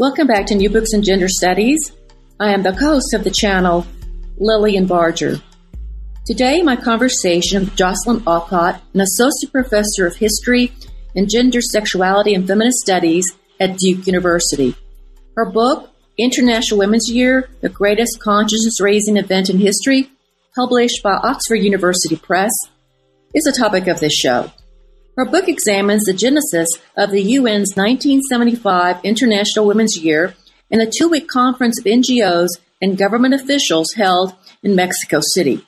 Welcome back to New Books in Gender Studies. I am the host of the channel, Lillian Barger. Today, my conversation with Jocelyn Olcott, an associate professor of history and gender, sexuality, and feminist studies at Duke University. Her book, International Women's Year, the greatest consciousness raising event in history, published by Oxford University Press, is the topic of this show. Her book examines the genesis of the UN's 1975 International Women's Year and the two week conference of NGOs and government officials held in Mexico City.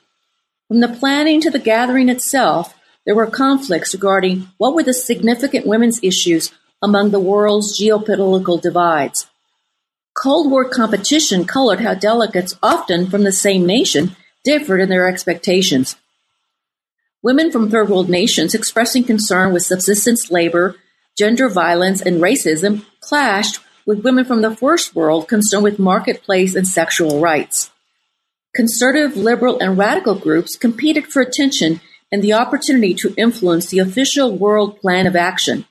From the planning to the gathering itself, there were conflicts regarding what were the significant women's issues among the world's geopolitical divides. Cold War competition colored how delegates, often from the same nation, differed in their expectations. Women from third world nations expressing concern with subsistence labor, gender violence, and racism clashed with women from the first world concerned with marketplace and sexual rights. Conservative, liberal, and radical groups competed for attention and the opportunity to influence the official world plan of action.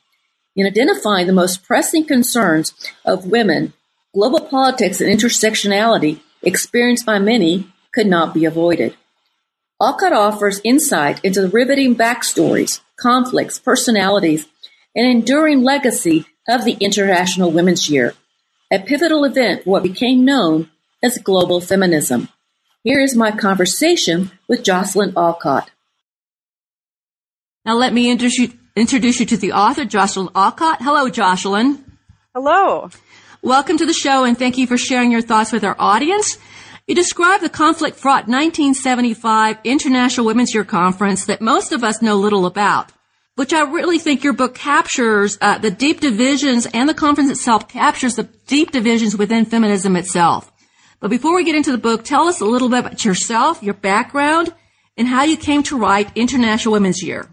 In identifying the most pressing concerns of women, global politics and intersectionality experienced by many could not be avoided. Olcott offers insight into the riveting backstories, conflicts, personalities, and enduring legacy of the International Women's Year, a pivotal event for what became known as global feminism. Here is my conversation with Jocelyn Olcott. Now let me introduce you, introduce you to the author, Jocelyn Olcott. Hello, Jocelyn. Hello. Welcome to the show and thank you for sharing your thoughts with our audience. You describe the conflict fraught 1975 International Women's Year Conference that most of us know little about, which I really think your book captures uh, the deep divisions and the conference itself captures the deep divisions within feminism itself. But before we get into the book, tell us a little bit about yourself, your background, and how you came to write International Women's Year.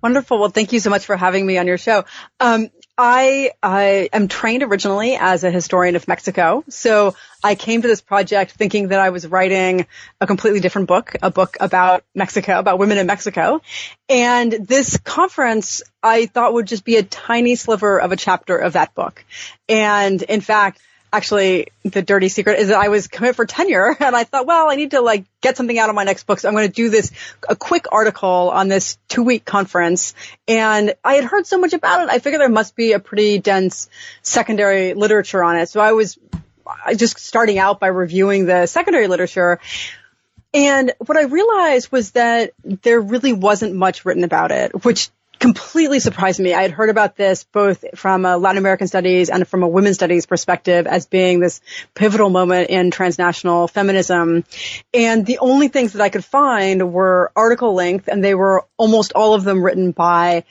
Wonderful. Well, thank you so much for having me on your show. Um, I, I am trained originally as a historian of Mexico. So I came to this project thinking that I was writing a completely different book, a book about Mexico, about women in Mexico. And this conference I thought would just be a tiny sliver of a chapter of that book. And in fact, actually the dirty secret is that I was commit for tenure and I thought, well, I need to like get something out of my next book. So I'm going to do this, a quick article on this two week conference. And I had heard so much about it. I figured there must be a pretty dense secondary literature on it. So I was just starting out by reviewing the secondary literature. And what I realized was that there really wasn't much written about it, which completely surprised me. I had heard about this both from a Latin American studies and from a women's studies perspective as being this pivotal moment in transnational feminism. And the only things that I could find were article length and they were almost all of them written by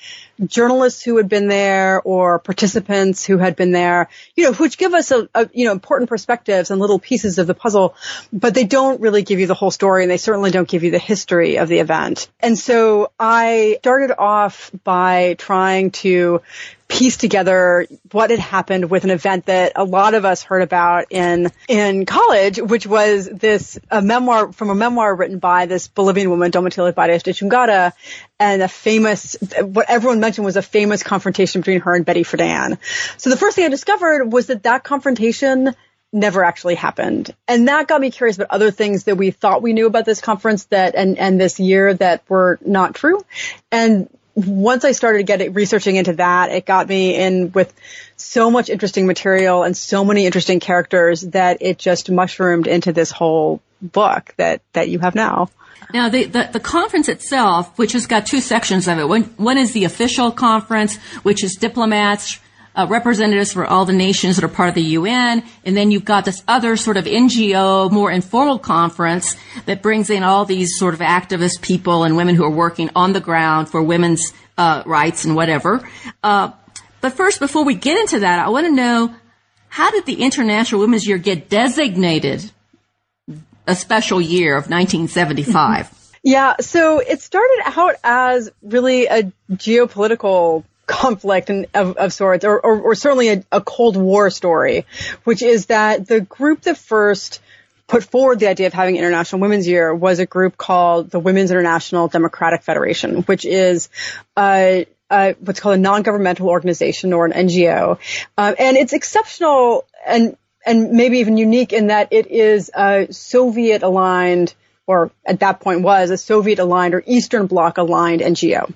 journalists who had been there or participants who had been there, you know, which give us a, a, you know, important perspectives and little pieces of the puzzle, but they don't really give you the whole story and they certainly don't give you the history of the event. And so I started off by trying to piece together what had happened with an event that a lot of us heard about in in college, which was this a memoir from a memoir written by this Bolivian woman, Domitila Barrios de Chungara, and a famous what everyone mentioned was a famous confrontation between her and Betty Friedan. So the first thing I discovered was that that confrontation never actually happened. And that got me curious about other things that we thought we knew about this conference that and and this year that were not true. And once I started getting researching into that, it got me in with so much interesting material and so many interesting characters that it just mushroomed into this whole book that that you have now. Now, the, the, the, conference itself, which has got two sections of it. One, one is the official conference, which is diplomats, uh, representatives for all the nations that are part of the UN, and then you've got this other sort of NGO, more informal conference that brings in all these sort of activist people and women who are working on the ground for women's uh, rights and whatever. Uh, But first, before we get into that, I want to know how did the International Women's Year get designated a special year of 1975? Yeah, so it started out as really a geopolitical conflict and of, of sorts, or, or, or certainly a, a Cold War story, which is that the group that first put forward the idea of having International Women's Year was a group called the Women's International Democratic Federation, which is what's called a non-governmental organization or an NGO, um, and it's exceptional and and maybe even unique in that it is a Soviet aligned or at that point was a Soviet aligned or Eastern Bloc aligned NGO.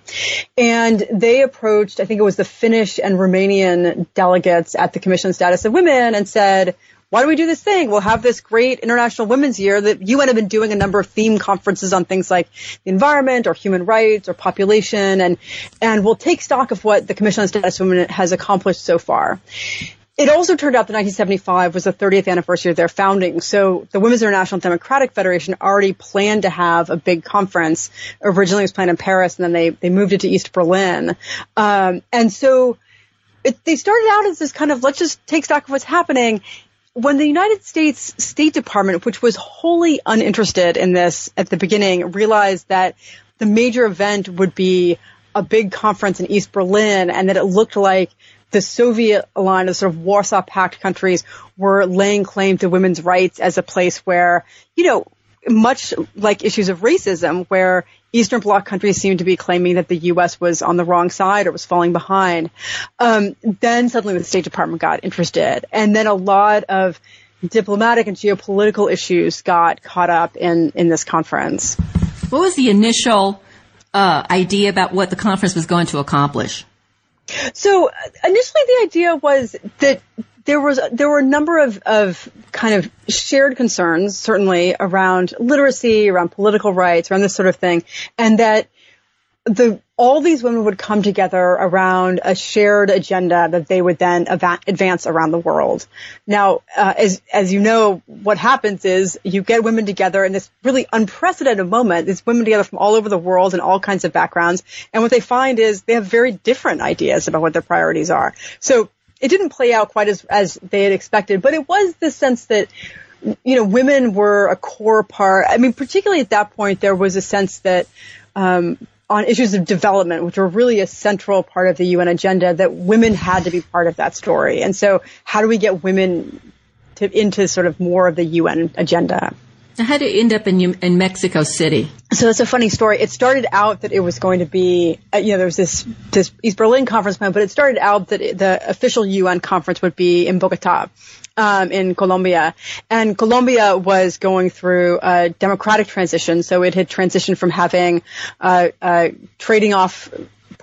And they approached, I think it was the Finnish and Romanian delegates at the Commission on Status of Women and said, why don't we do this thing? We'll have this great International Women's Year that UN have been doing a number of theme conferences on things like the environment or human rights or population and, and we'll take stock of what the Commission on Status of Women has accomplished so far. It also turned out that 1975 was the 30th anniversary of their founding. So the Women's International Democratic Federation already planned to have a big conference. Originally it was planned in Paris and then they, they moved it to East Berlin. Um, and so it, they started out as this kind of, let's just take stock of what's happening when the United States State Department, which was wholly uninterested in this at the beginning, realized that the major event would be a big conference in East Berlin and that it looked like the Soviet line, the sort of Warsaw Pact countries were laying claim to women's rights as a place where, you know, much like issues of racism, where Eastern Bloc countries seemed to be claiming that the U.S. was on the wrong side or was falling behind. Um, then suddenly the State Department got interested, and then a lot of diplomatic and geopolitical issues got caught up in in this conference. What was the initial uh, idea about what the conference was going to accomplish? So uh, initially, the idea was that there was there were a number of of kind of shared concerns, certainly around literacy, around political rights, around this sort of thing, and that the all these women would come together around a shared agenda that they would then advance around the world. Now, uh, as as you know, what happens is you get women together in this really unprecedented moment. These women together from all over the world and all kinds of backgrounds, and what they find is they have very different ideas about what their priorities are. So it didn't play out quite as as they had expected, but it was the sense that you know women were a core part. I mean, particularly at that point, there was a sense that um, on issues of development, which were really a central part of the UN agenda, that women had to be part of that story. And so, how do we get women to, into sort of more of the UN agenda? So how did you end up in, in Mexico City? So it's a funny story. It started out that it was going to be, uh, you know, there was this, this East Berlin conference plan, but it started out that it, the official UN conference would be in Bogota. Um, in Colombia. And Colombia was going through a democratic transition. So it had transitioned from having, uh, uh, trading off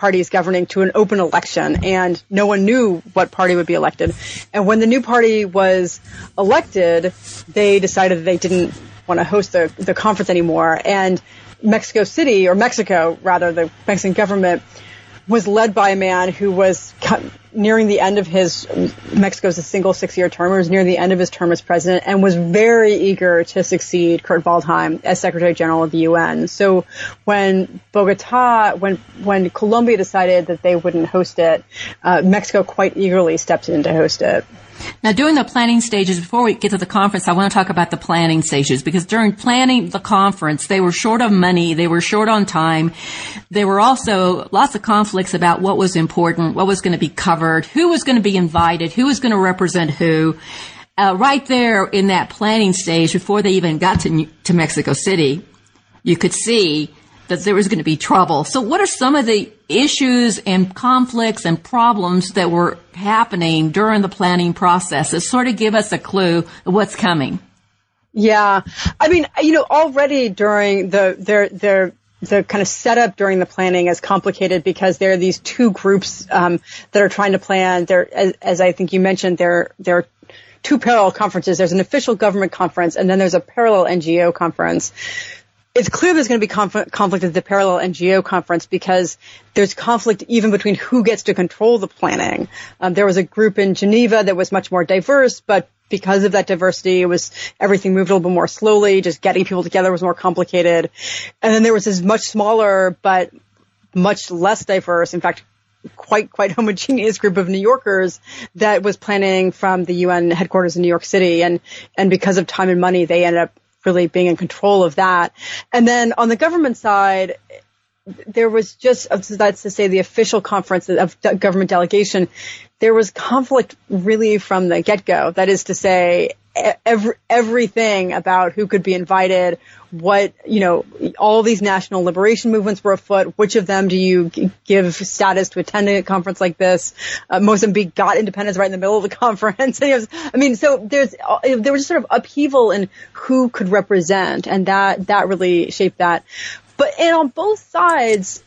parties governing to an open election and no one knew what party would be elected. And when the new party was elected, they decided they didn't want to host the, the conference anymore. And Mexico City, or Mexico rather, the Mexican government was led by a man who was nearing the end of his Mexico's a single six-year term. He was near the end of his term as president, and was very eager to succeed Kurt Waldheim as Secretary General of the UN. So when Bogota, when when Colombia decided that they wouldn't host it, uh, Mexico quite eagerly stepped in to host it. Now, during the planning stages, before we get to the conference, I want to talk about the planning stages because during planning the conference, they were short of money, they were short on time. There were also lots of conflicts about what was important, what was going to be covered, who was going to be invited, who was going to represent who. Uh, right there in that planning stage, before they even got to to Mexico City, you could see that there was going to be trouble. So what are some of the issues and conflicts and problems that were happening during the planning process sort of give us a clue of what's coming? Yeah. I mean, you know, already during the, their, their, the kind of setup during the planning is complicated because there are these two groups um, that are trying to plan. There, as, as I think you mentioned, there there are two parallel conferences. There's an official government conference, and then there's a parallel NGO conference it's clear there's going to be conf- conflict at the parallel NGO conference because there's conflict even between who gets to control the planning. Um, there was a group in Geneva that was much more diverse, but because of that diversity, it was everything moved a little bit more slowly. Just getting people together was more complicated. And then there was this much smaller but much less diverse, in fact, quite, quite homogeneous group of New Yorkers that was planning from the UN headquarters in New York City. And, and because of time and money, they ended up really being in control of that. And then on the government side, there was just, that's to say, the official conference of government delegation, there was conflict really from the get-go. That is to say, every, everything about who could be invited, what, you know, all these national liberation movements were afoot. Which of them do you give status to attending a conference like this? Uh, Mozambique got independence right in the middle of the conference. was, I mean, so there's, there was sort of upheaval in who could represent and that, that really shaped that. But, and on both sides,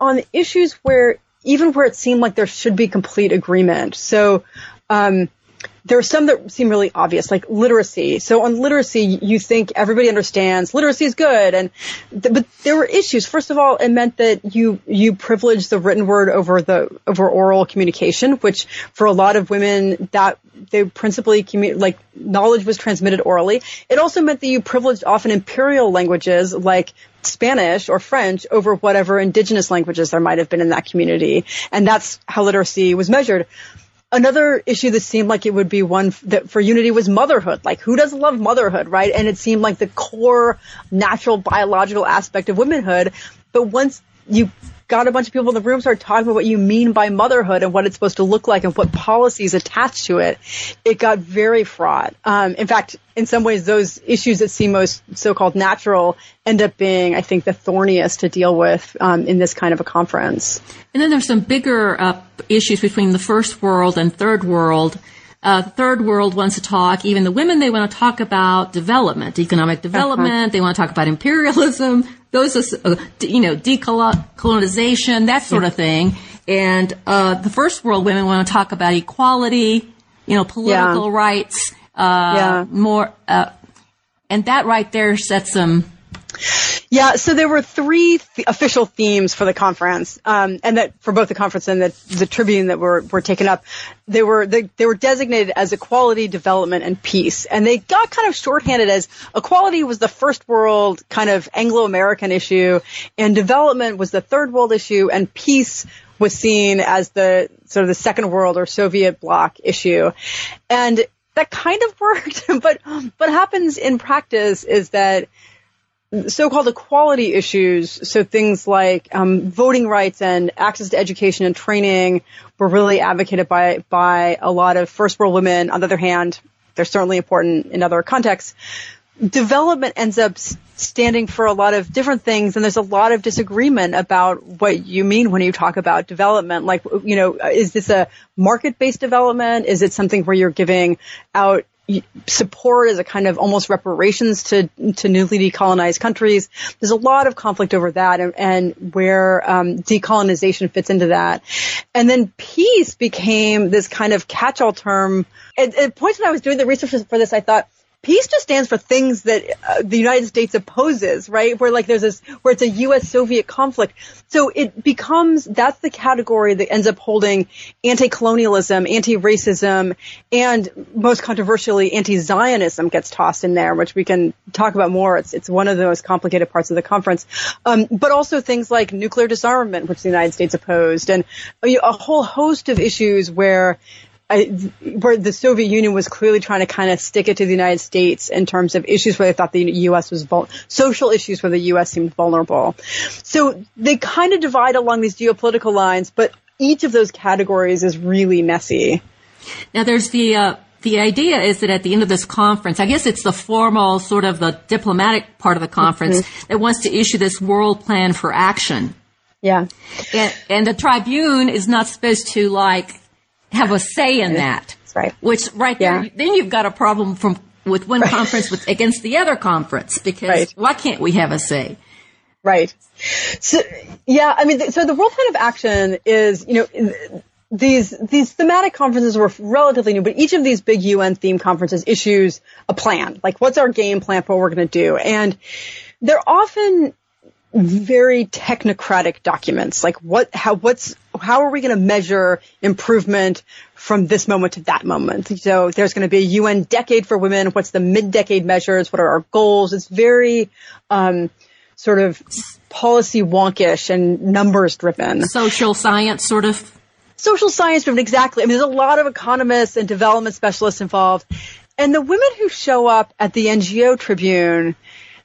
on issues where, even where it seemed like there should be complete agreement. So, um, there are some that seem really obvious, like literacy. So on literacy, you think everybody understands literacy is good, and th- but there were issues. First of all, it meant that you you privilege the written word over the over oral communication, which for a lot of women that they principally commu- like knowledge was transmitted orally. It also meant that you privileged often imperial languages like Spanish or French over whatever indigenous languages there might have been in that community, and that's how literacy was measured. Another issue that seemed like it would be one that for Unity was motherhood. Like who doesn't love motherhood, right? And it seemed like the core natural biological aspect of womanhood. But once you got a bunch of people in the room started talking about what you mean by motherhood and what it's supposed to look like and what policies attached to it, it got very fraught. Um, in fact, in some ways, those issues that seem most so-called natural end up being, I think, the thorniest to deal with um, in this kind of a conference. And then there's some bigger uh, issues between the first world and third world. Uh, third world wants to talk, even the women, they want to talk about development, economic development. Uh-huh. They want to talk about imperialism those are, uh, you know, decolonization, that sort of thing. And uh, the first world women want to talk about equality, you know, political yeah. rights, uh, yeah. more, uh, and that right there sets them yeah, so there were three th- official themes for the conference, um, and that for both the conference and the, the Tribune that were were taken up. They were they, they were designated as equality, development, and peace, and they got kind of shorthanded as equality was the first world kind of Anglo-American issue, and development was the third world issue, and peace was seen as the sort of the second world or Soviet bloc issue, and that kind of worked. but what happens in practice is that so-called equality issues, so things like um, voting rights and access to education and training, were really advocated by by a lot of first world women. On the other hand, they're certainly important in other contexts. Development ends up standing for a lot of different things, and there's a lot of disagreement about what you mean when you talk about development. Like, you know, is this a market-based development? Is it something where you're giving out support as a kind of almost reparations to to newly decolonized countries. There's a lot of conflict over that, and, and where um, decolonization fits into that. And then peace became this kind of catch-all term. At, at points when I was doing the research for this, I thought peace just stands for things that uh, the United States opposes, right? Where like there's this, where it's a U.S. Soviet conflict. So it becomes, that's the category that ends up holding anti-colonialism, anti-racism, and most controversially, anti-Zionism gets tossed in there, which we can talk about more. It's, it's one of the most complicated parts of the conference. Um, but also things like nuclear disarmament, which the United States opposed, and a whole host of issues where I, where the Soviet Union was clearly trying to kind of stick it to the United States in terms of issues where they thought the U.S. was vul- social issues where the U.S. seemed vulnerable. So they kind of divide along these geopolitical lines, but each of those categories is really messy. Now there's the, uh, the idea is that at the end of this conference, I guess it's the formal sort of the diplomatic part of the conference mm-hmm. that wants to issue this world plan for action. Yeah. And, and the tribune is not supposed to like have a say in that. That's right. Which right there, then you've got a problem from with one right. conference with against the other conference because right. why can't we have a say? Right. So yeah, I mean, so the world plan of action is, you know, these these thematic conferences were relatively new, but each of these big UN theme conferences issues a plan. Like, what's our game plan for what we're going to do? And they're often very technocratic documents. Like what, how, what's, how are we going to measure improvement from this moment to that moment? So there's going to be a UN decade for women. What's the mid-decade measures? What are our goals? It's very, um, sort of policy wonkish and numbers driven. Social science sort of social science driven, exactly. I mean, there's a lot of economists and development specialists involved. And the women who show up at the NGO Tribune,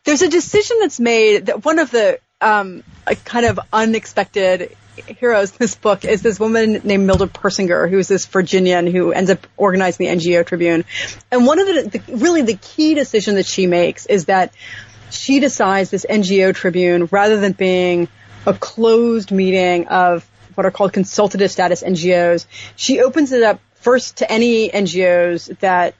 there's a decision that's made that one of the um, kind of unexpected heroes in this book is this woman named Mildred Persinger, who's this Virginian who ends up organizing the NGO Tribune. And one of the, the really the key decision that she makes is that she decides this NGO Tribune, rather than being a closed meeting of what are called consultative status NGOs, she opens it up first to any NGOs that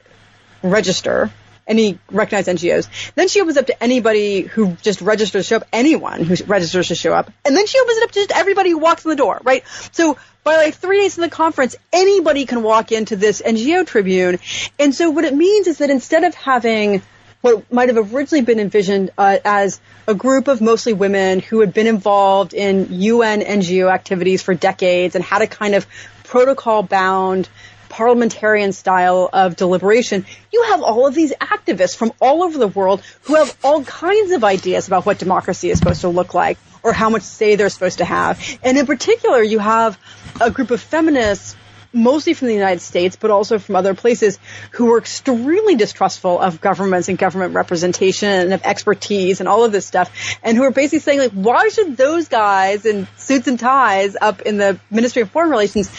register any recognized NGOs. Then she opens up to anybody who just registers to show up, anyone who registers to show up. And then she opens it up to just everybody who walks in the door, right? So by like three days in the conference, anybody can walk into this NGO tribune. And so what it means is that instead of having what might have originally been envisioned uh, as a group of mostly women who had been involved in UN NGO activities for decades and had a kind of protocol bound parliamentarian style of deliberation, you have all of these activists from all over the world who have all kinds of ideas about what democracy is supposed to look like or how much say they're supposed to have. And in particular, you have a group of feminists mostly from the United States, but also from other places, who were extremely distrustful of governments and government representation and of expertise and all of this stuff, and who are basically saying, like, why should those guys in suits and ties up in the Ministry of Foreign Relations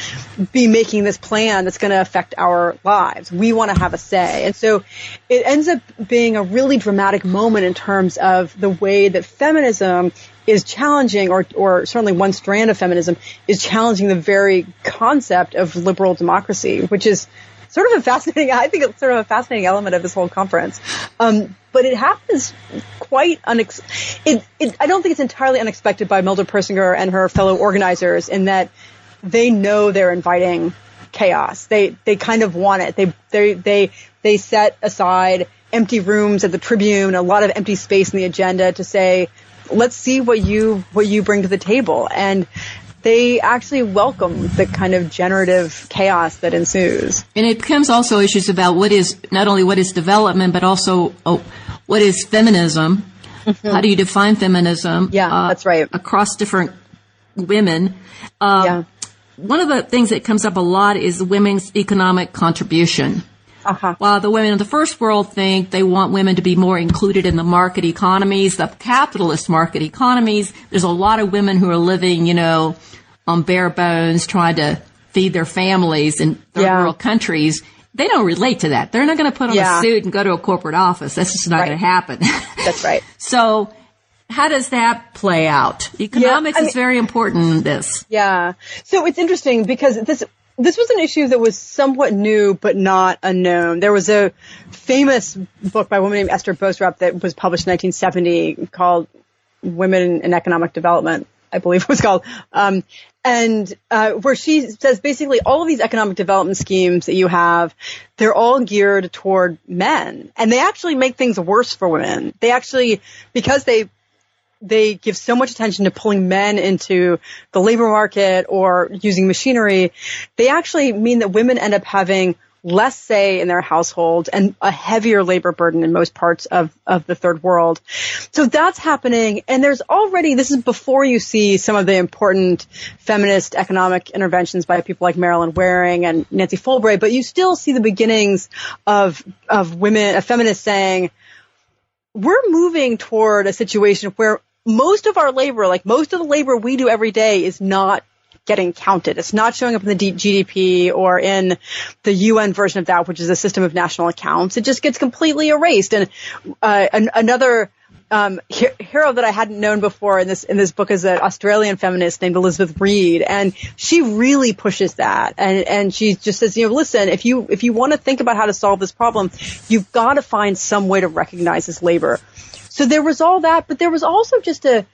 be making this plan that's going to affect our lives? We want to have a say. And so it ends up being a really dramatic moment in terms of the way that feminism is challenging, or, or certainly one strand of feminism is challenging the very concept of liberal democracy, which is sort of a fascinating, I think it's sort of a fascinating element of this whole conference. Um, but it happens quite unex, it, it, I don't think it's entirely unexpected by Mildred Persinger and her fellow organizers in that they know they're inviting chaos. They, they kind of want it. They, they, they, they set aside empty rooms at the Tribune, a lot of empty space in the agenda to say, let's see what you what you bring to the table and they actually welcome the kind of generative chaos that ensues. And it becomes also issues about what is not only what is development, but also oh, what is feminism. Mm-hmm. How do you define feminism? Yeah, uh, that's right. Across different women. Uh, yeah. One of the things that comes up a lot is women's economic contribution. Uh-huh. While the women of the first world think they want women to be more included in the market economies, the capitalist market economies, there's a lot of women who are living, you know, on bare bones, trying to feed their families in third yeah. world countries. They don't relate to that. They're not going to put on yeah. a suit and go to a corporate office. That's just not right. going to happen. That's right. so how does that play out? Economics yeah, I mean, is very important in this. Yeah. So it's interesting because this this was an issue that was somewhat new but not unknown. There was a famous book by a woman named Esther Boserup that was published in 1970 called Women in Economic Development, I believe it was called. Um, and uh, where she says basically all of these economic development schemes that you have, they're all geared toward men, and they actually make things worse for women. They actually, because they they give so much attention to pulling men into the labor market or using machinery, they actually mean that women end up having less say in their household and a heavier labor burden in most parts of, of the third world. So that's happening. And there's already, this is before you see some of the important feminist economic interventions by people like Marilyn Waring and Nancy Folbre, but you still see the beginnings of, of women, of feminists saying, we're moving toward a situation where most of our labor, like most of the labor we do every day is not getting counted. It's not showing up in the GDP or in the UN version of that, which is a system of national accounts. It just gets completely erased. And uh, an- another um, he- hero that I hadn't known before in this in this book is an Australian feminist named Elizabeth Reid, and she really pushes that. And and she just says, you know, listen, if you if you want to think about how to solve this problem, you've got to find some way to recognize this labor. So there was all that, but there was also just a,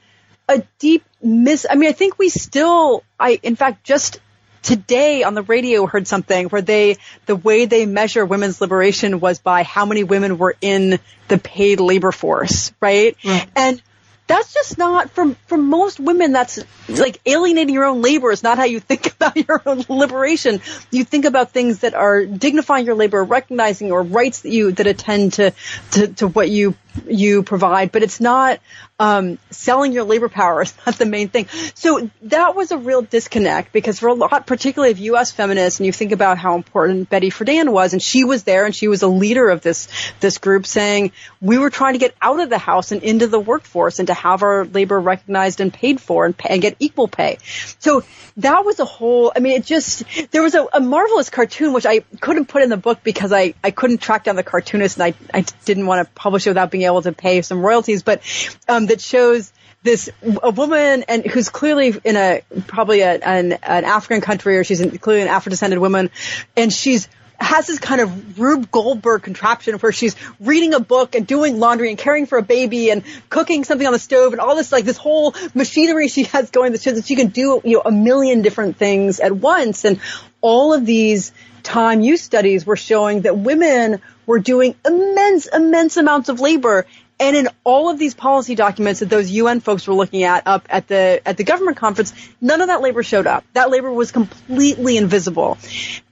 a deep miss. I mean, I think we still, I, in fact, just today on the radio heard something where they, the way they measure women's liberation was by how many women were in the paid labor force, right? right. And that's just not for for most women that's like alienating your own labor is not how you think about your own liberation you think about things that are dignifying your labor recognizing or rights that you that attend to to, to what you you provide, but it's not um, selling your labor power is not the main thing. So that was a real disconnect because for a lot, particularly of U.S. feminists, and you think about how important Betty Friedan was, and she was there and she was a leader of this this group, saying we were trying to get out of the house and into the workforce and to have our labor recognized and paid for and, pay, and get equal pay. So that was a whole. I mean, it just there was a, a marvelous cartoon which I couldn't put in the book because I I couldn't track down the cartoonist and I I didn't want to publish it without being able to pay some royalties, but um, that shows this a woman and who's clearly in a probably a, an, an African country or she's in, clearly an Afro descended woman, and she's has this kind of Rube Goldberg contraption where she's reading a book and doing laundry and caring for a baby and cooking something on the stove and all this like this whole machinery she has going that shows that she can do you know a million different things at once. And all of these time use studies were showing that women were doing immense immense amounts of labor and in all of these policy documents that those UN folks were looking at up at the at the government conference, none of that labor showed up. That labor was completely invisible.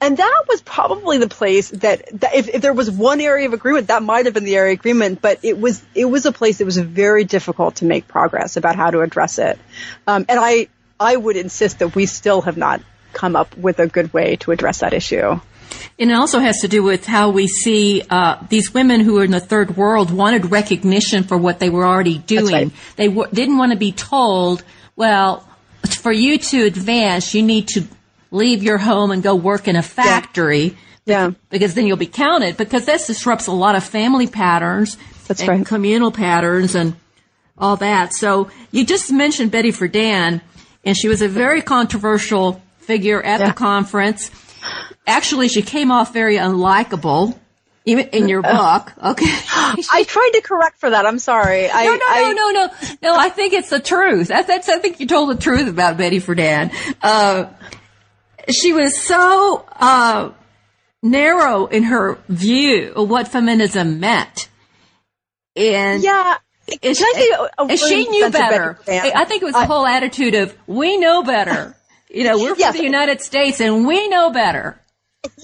And that was probably the place that, that if, if there was one area of agreement, that might have been the area of agreement, but it was it was a place that was very difficult to make progress about how to address it. Um, and I I would insist that we still have not come up with a good way to address that issue. And it also has to do with how we see uh, these women who are in the third world wanted recognition for what they were already doing. Right. They w- didn't want to be told, well, for you to advance, you need to leave your home and go work in a factory. Yeah. Because then you'll be counted. Because this disrupts a lot of family patterns. That's and right. Communal patterns and all that. So you just mentioned Betty Friedan, and she was a very controversial figure at Yeah. the conference. Actually, she came off very unlikable, even in your book. Okay. I tried to correct for that. I'm sorry. I, no, no, I, no, no, no, no. I think it's the truth. That's, that's, I think you told the truth about Betty Friedan. Uh, she was so uh, narrow in her view of what feminism meant, and Yeah. Can she, I say a- a she knew better. I think it was the whole attitude of we know better. You know, we're from Yes. the United States and we know better.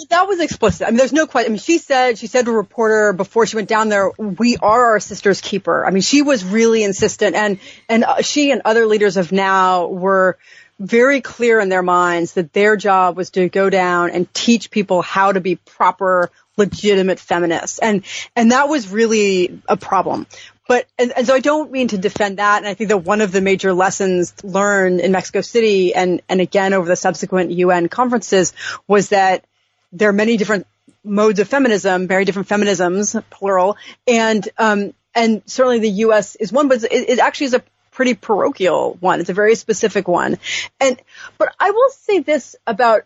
That was explicit. I mean, there's no question. I mean, she said, she said to a reporter before she went down there, we are our sister's keeper. I mean, she was really insistent and, and uh, she and other leaders of NOW were very clear in their minds that their job was to go down and teach people how to be proper, legitimate feminists. And, and that was really a problem. But, and, and so I don't mean to defend that. And I think that one of the major lessons learned in Mexico City and, and again over the subsequent UN conferences was that there are many different modes of feminism, very different feminisms, plural, and um, and certainly the U.S. is one, but it, it actually is a pretty parochial one. It's a very specific one, and but I will say this about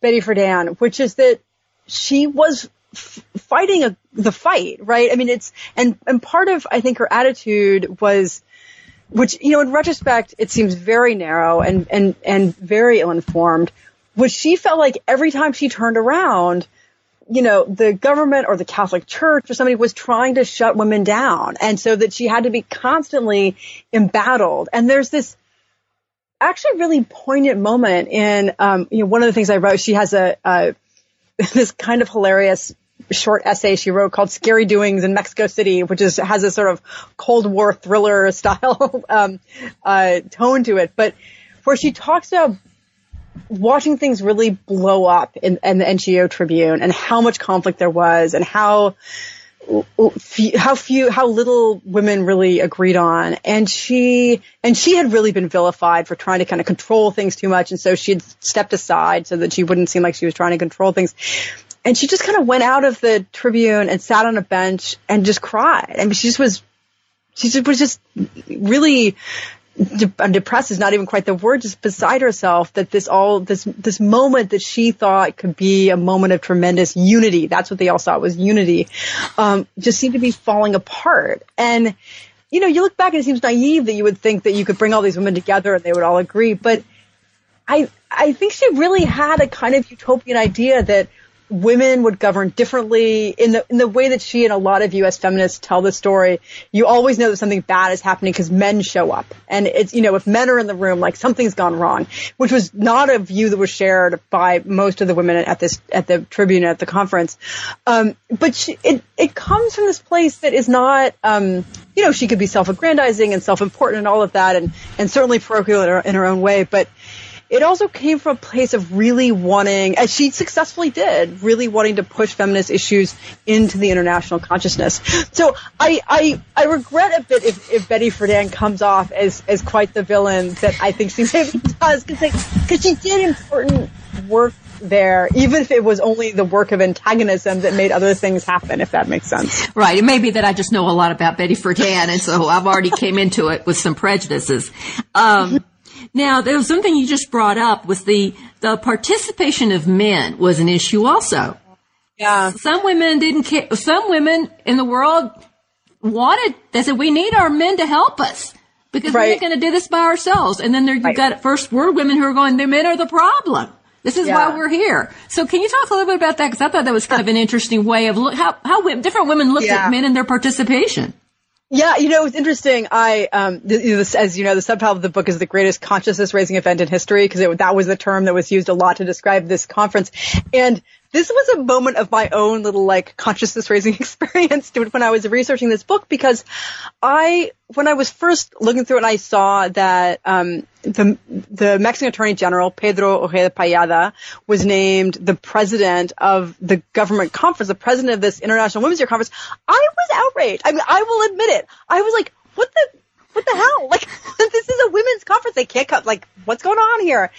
Betty Friedan, which is that she was f- fighting a, the fight, right? I mean, it's and and part of I think her attitude was which you know in retrospect it seems very narrow and and and very ill-informed. Which she felt like every time she turned around you know the government or the catholic church or somebody was trying to shut women down. And so that she had to be constantly embattled. And there's this actually really poignant moment in um you know one of the things i wrote she has a, a this kind of hilarious short essay she wrote called Scary Doings in Mexico City, which is has a sort of Cold War thriller style um, uh, tone to it, but where she talks about watching things really blow up in, in the NGO Tribune and how much conflict there was and how how few how little women really agreed on. And she and she had really been vilified for trying to kind of control things too much. And so she had stepped aside so that she wouldn't seem like she was trying to control things and she just kind of went out of the tribune and sat on a bench and just cried i mean she just was she just was just really de- depressed is not even quite the word, just beside herself that this all, this, this moment that she thought could be a moment of tremendous unity. That's what they all saw was unity. Um, just seemed to be falling apart. And, you know, you look back and it seems naive that you would think that you could bring all these women together and they would all agree. But I, I think she really had a kind of utopian idea that women would govern differently in the in the way that she and a lot of U.S. feminists tell the story. You always know that something bad is happening because men show up, and it's you know if men are in the room, like something's gone wrong, which was not a view that was shared by most of the women at this at the Tribune at the conference. Um, but she, it it comes from this place that is not. Um, you know, she could be self-aggrandizing and self-important and all of that, and and certainly parochial in her, in her own way, but it also came from a place of really wanting, as she successfully did, really wanting to push feminist issues into the international consciousness. So I, I, I regret a bit if, if Betty Friedan comes off as, as quite the villain that I think she maybe does, because she did important work there, even if it was only the work of antagonism that made other things happen, if that makes sense. Right. It may be that I just know a lot about Betty Friedan, and so I've already came into it with some prejudices. Um, now, there was something you just brought up was the, the participation of men was an issue also. Yeah. Some women didn't care. Some women in the world wanted, they said, we need our men to help us because Right. we're going to do this by ourselves. And then there you've Right. got first word women who are going, the men are the problem. This is Yeah. why we're here. So can you talk a little bit about that? Because I thought that was kind of an interesting way of look, how, how women, different women looked Yeah. at men and their participation. Yeah, you know, it's interesting. I, um, this, as you know, the subtitle of the book is the greatest consciousness raising event in history because that was the term that was used a lot to describe this conference. And this was a moment of my own little like consciousness raising experience when I was researching this book because I, when I was first looking through it, I saw that, um, the, the Mexican Attorney General, Pedro Ojeda Paullada, was named the president of the government conference, the president of this International Women's Year conference. I was outraged. I mean, I will admit it. I was like, what the, what the hell? Like, this is a women's conference. They can't cut, like, what's going on here?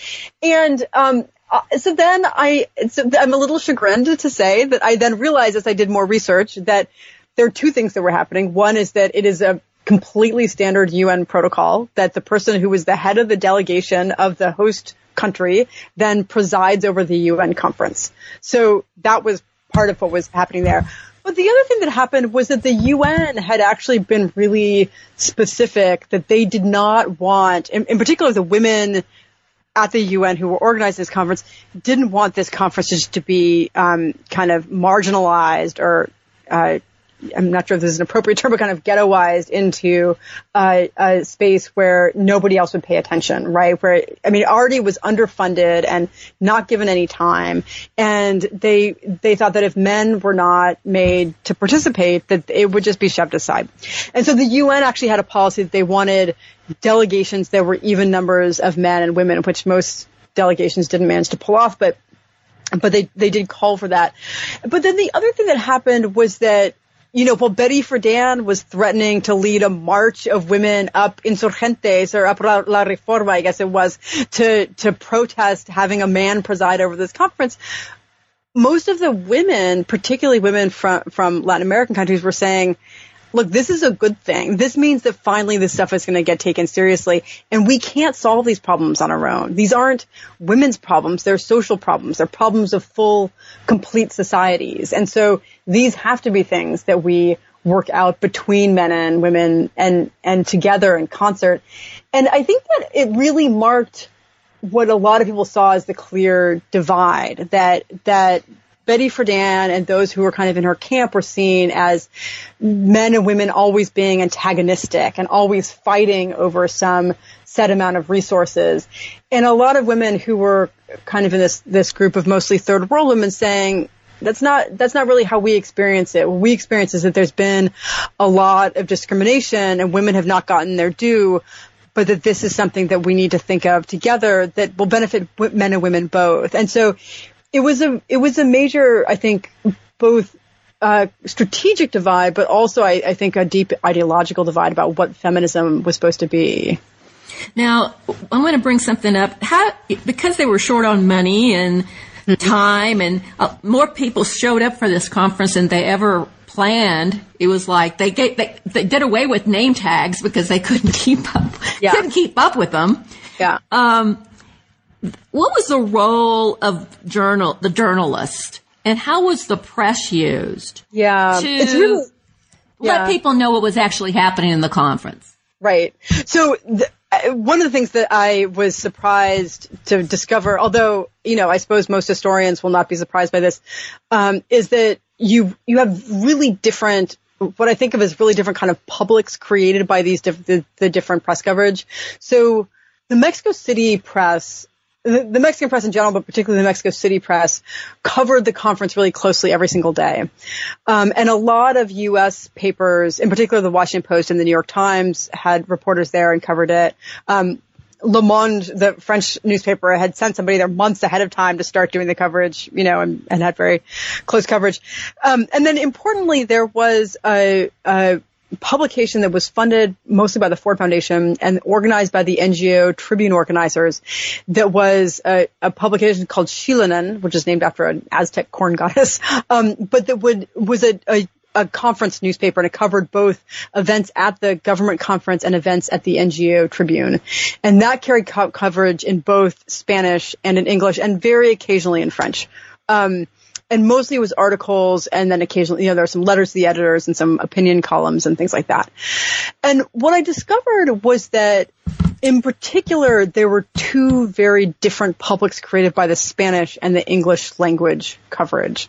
And, um, uh, so then I, so I'm a little chagrined to say that I then realized as I did more research that there are two things that were happening. One is that it is a completely standard UN protocol that the person who is the head of the delegation of the host country then presides over the UN conference. So that was part of what was happening there. But the other thing that happened was that the UN had actually been really specific that they did not want, in, in particular the women at the UN who were organizing this conference didn't want this conference just to be um, kind of marginalized or uh, I'm not sure if this is an appropriate term, but kind of ghettoized into uh, a space where nobody else would pay attention, right? Where I mean, it already was underfunded and not given any time, and they they thought that if men were not made to participate, that it would just be shoved aside. And so the UN actually had a policy that they wanted delegations that were even numbers of men and women, which most delegations didn't manage to pull off, but but they they did call for that. But then the other thing that happened was that you know, while Betty Friedan was threatening to lead a march of women up insurgentes or up La, La Reforma, I guess it was, to to protest having a man preside over this conference. Most of the women, particularly women from from Latin American countries, were saying, look, this is a good thing. This means that finally this stuff is going to get taken seriously. And we can't solve these problems on our own. These aren't women's problems. They're social problems. They're problems of full, complete societies. And so these have to be things that we work out between men and women and, and together in concert. And I think that it really marked what a lot of people saw as the clear divide that, that Betty Friedan and those who were kind of in her camp were seen as men and women always being antagonistic and always fighting over some set amount of resources. And a lot of women who were kind of in this, this group of mostly third world women saying, that's not that's not really how we experience it. What we experience is that there's been a lot of discrimination and women have not gotten their due, but that this is something that we need to think of together that will benefit men and women both. And so it was a it was a major, I think, both uh, strategic divide, but also I, I think a deep ideological divide about what feminism was supposed to be. Now, I want to bring something up. How, because they were short on money and time and uh, more people showed up for this conference than they ever planned. It was like they, gave, they, they did away with name tags because they couldn't keep up, Yeah. couldn't keep up with them. Yeah. Um, what was the role of journal, the journalist and how was the press used yeah. to really let yeah. people know what was actually happening in the conference? Right. So th- one of the things that I was surprised to discover, although you know, I suppose most historians will not be surprised by this, um, is that you you have really different what I think of as really different kind of publics created by these diff- the, the different press coverage. So the Mexico City press the, the, Mexican press in general, but particularly the Mexico City press, covered the conference really closely every single day. Um, and a lot of U.S. papers, in particular the Washington Post and the New York Times, had reporters there and covered it. Um, Le Monde, the French newspaper, had sent somebody there months ahead of time to start doing the coverage, you know, and, and had very close coverage. Um, and then importantly, there was a, a publication that was funded mostly by the Ford Foundation and organized by the NGO Tribune organizers that was a, a publication called Xilonen, which is named after an Aztec corn goddess, um, but that would, was a, a a conference newspaper and it covered both events at the government conference and events at the NGO Tribune. And that carried co- coverage in both Spanish and in English and very occasionally in French. Um, and mostly it was articles and then occasionally, you know, there were some letters to the editors and some opinion columns and things like that. And what I discovered was that in particular, there were two very different publics created by the Spanish and the English language coverage,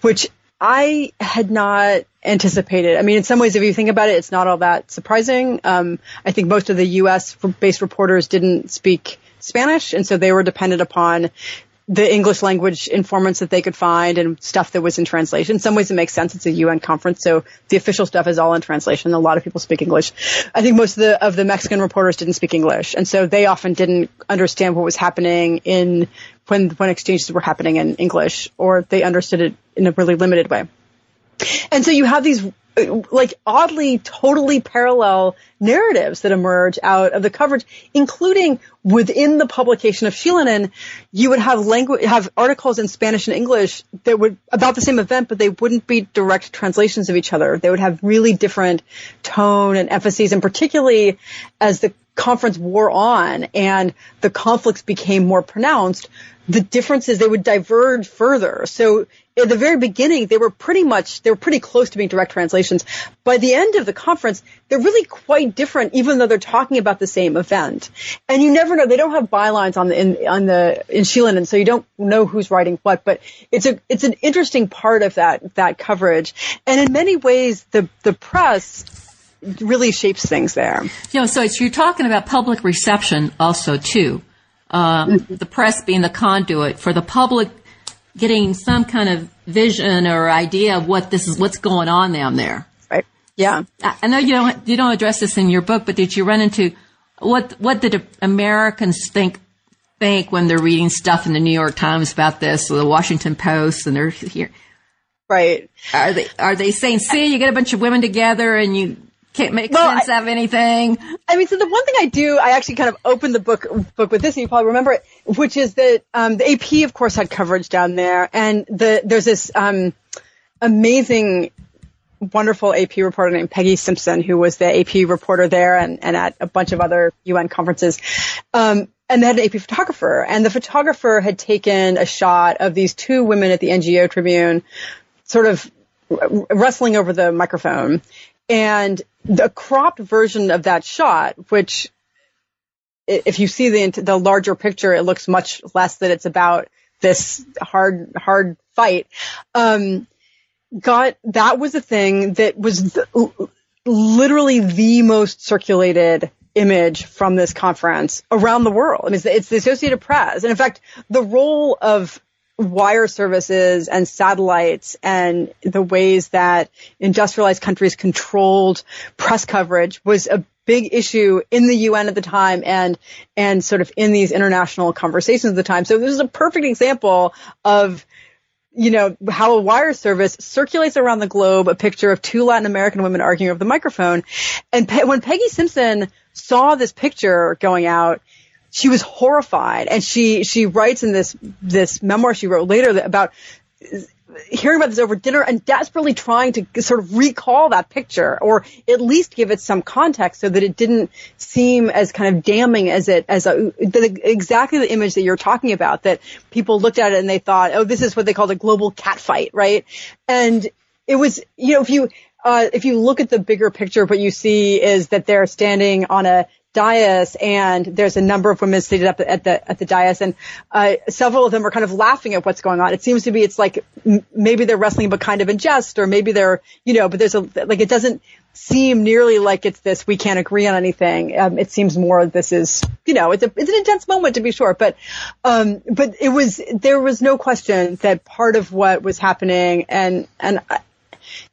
which I had not anticipated. I mean, in some ways, if you think about it, it's not all that surprising. Um, I think most of the U.S. based reporters didn't speak Spanish, and so they were dependent upon the English language informants that they could find and stuff that was in translation. In some ways it makes sense. It's a UN conference, so the official stuff is all in translation. A lot of people speak English. I think most of the, of the Mexican reporters didn't speak English, and so they often didn't understand what was happening in when, when exchanges were happening in English, or they understood it in a really limited way. And so you have these like oddly totally parallel narratives that emerge out of the coverage, including within the publication of Xilonen, you would have language, have articles in Spanish and English that would, about the same event, but they wouldn't be direct translations of each other. They would have really different tone and emphases, and particularly as the conference wore on and the conflicts became more pronounced, the differences, they would diverge further. So at the very beginning, they were pretty much, they were pretty close to being direct translations. By the end of the conference, they're really quite different, even though they're talking about the same event. And you never know, they don't have bylines on the, in, on the, in Xilonen, so you don't know who's writing what, but it's a, it's an interesting part of that, that coverage. And in many ways, the, the press, really shapes things there. You know, so it's, you're talking about public reception also too. Uh, mm-hmm. the press being the conduit for the public getting some kind of vision or idea of what this is, what's going on down there. Right. Yeah. I know you don't, you don't address this in your book, but did you run into what, what did Americans think, think when they're reading stuff in the New York Times about this or the Washington Post and they're here? Right. Are they, are they saying, see, you get a bunch of women together and you can't make well, sense I, of anything. I mean, so the one thing I do, I actually kind of opened the book book with this, and you probably remember it, which is that um, the AP, of course, had coverage down there, and the there's this um, amazing wonderful AP reporter named Peggy Simpson, who was the AP reporter there and, and at a bunch of other UN conferences. Um, and they had an AP photographer, and the photographer had taken a shot of these two women at the NGO Tribune, sort of wrestling over the microphone. And the cropped version of that shot, which if you see the the larger picture, it looks much less that it's about this hard hard fight. Um, got that was a thing that was literally the most circulated image from this conference around the world. I mean, it's, it's the Associated Press, and in fact, the role of wire services and satellites and the ways that industrialized countries controlled press coverage was a big issue in the UN at the time and and sort of in these international conversations at the time. So this is a perfect example of you know, how a wire service circulates around the globe a picture of two Latin American women arguing over the microphone. And Pe- when Peggy Simpson saw this picture going out, she was horrified. And she she writes in this this memoir she wrote later about hearing about this over dinner and desperately trying to sort of recall that picture or at least give it some context so that it didn't seem as kind of damning as it as a the, exactly the image that you're talking about that people looked at it and they thought oh this is what they called a global cat fight right? And it was you know if you uh, if you look at the bigger picture what you see is that they're standing on a dais and there's a number of women seated up at the, at the dais and, uh, several of them are kind of laughing at what's going on. It seems to be, it's like m- maybe they're wrestling, but kind of in jest or maybe they're, you know, but there's a, like it doesn't seem nearly like it's this, we can't agree on anything. Um, it seems more this is, you know, it's a, it's an intense moment to be sure, but, um, but it was, there was no question that part of what was happening and, and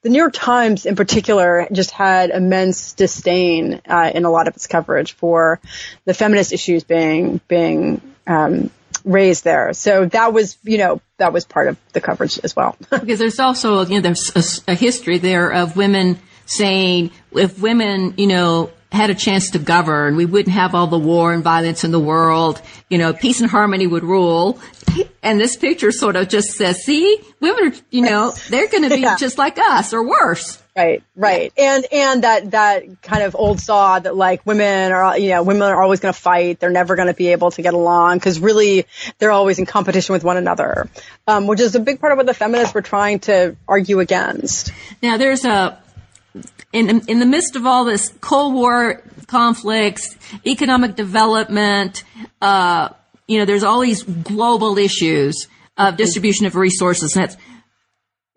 the New York Times in particular just had immense disdain uh, in a lot of its coverage for the feminist issues being being um, raised there. So that was, you know, that was part of the coverage as well. because there's also, you know, there's a, a history there of women saying if women, you know, had a chance to govern, we wouldn't have all the war and violence in the world. You know, peace and harmony would rule. And this picture sort of just says, see, women are, you know, they're going to be yeah. just like us or worse. Right, right. And, and that, that kind of old saw that like women are, you know, women are always going to fight. They're never going to be able to get along because really they're always in competition with one another. Um, which is a big part of what the feminists were trying to argue against. Now there's a, in, in the midst of all this Cold War conflicts, economic development, uh, you know, there's all these global issues of distribution of resources. And